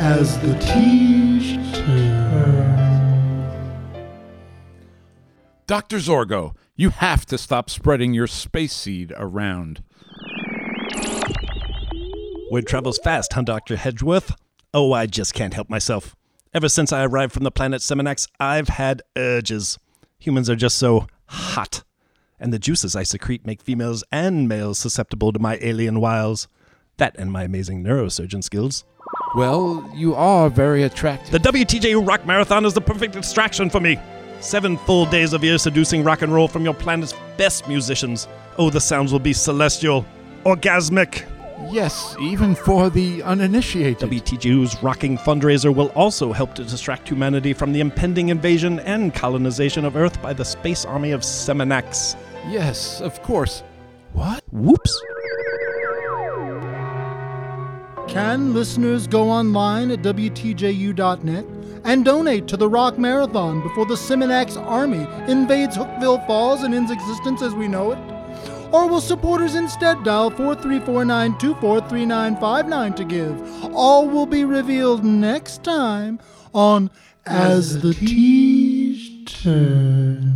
as the Teej turns. Dr. Zorgo, you have to stop spreading your space seed around. Word travels fast, huh, Dr. Hedgeworth? Oh, I just can't help myself. Ever since I arrived from the planet Seminax, I've had urges. Humans are just so hot. And the juices I secrete make females and males susceptible to my alien wiles. That and my amazing neurosurgeon skills. Well, you are very attractive. The WTJU Rock Marathon is the perfect distraction for me. Seven full days of ear seducing rock and roll from your planet's best musicians. Oh, the sounds will be celestial, orgasmic. Yes, even for the uninitiated. WTJU's rocking fundraiser will also help to distract humanity from the impending invasion and colonization of Earth by the space army of Seminax. Yes, of course. What? Whoops. Can listeners go online at WTJU.net and donate to the Rock Marathon before the Seminax Army invades Hookville Falls and ends existence as we know it? Or will supporters instead dial 434-924-3959 to give? All will be revealed next time on As the Teej Turns.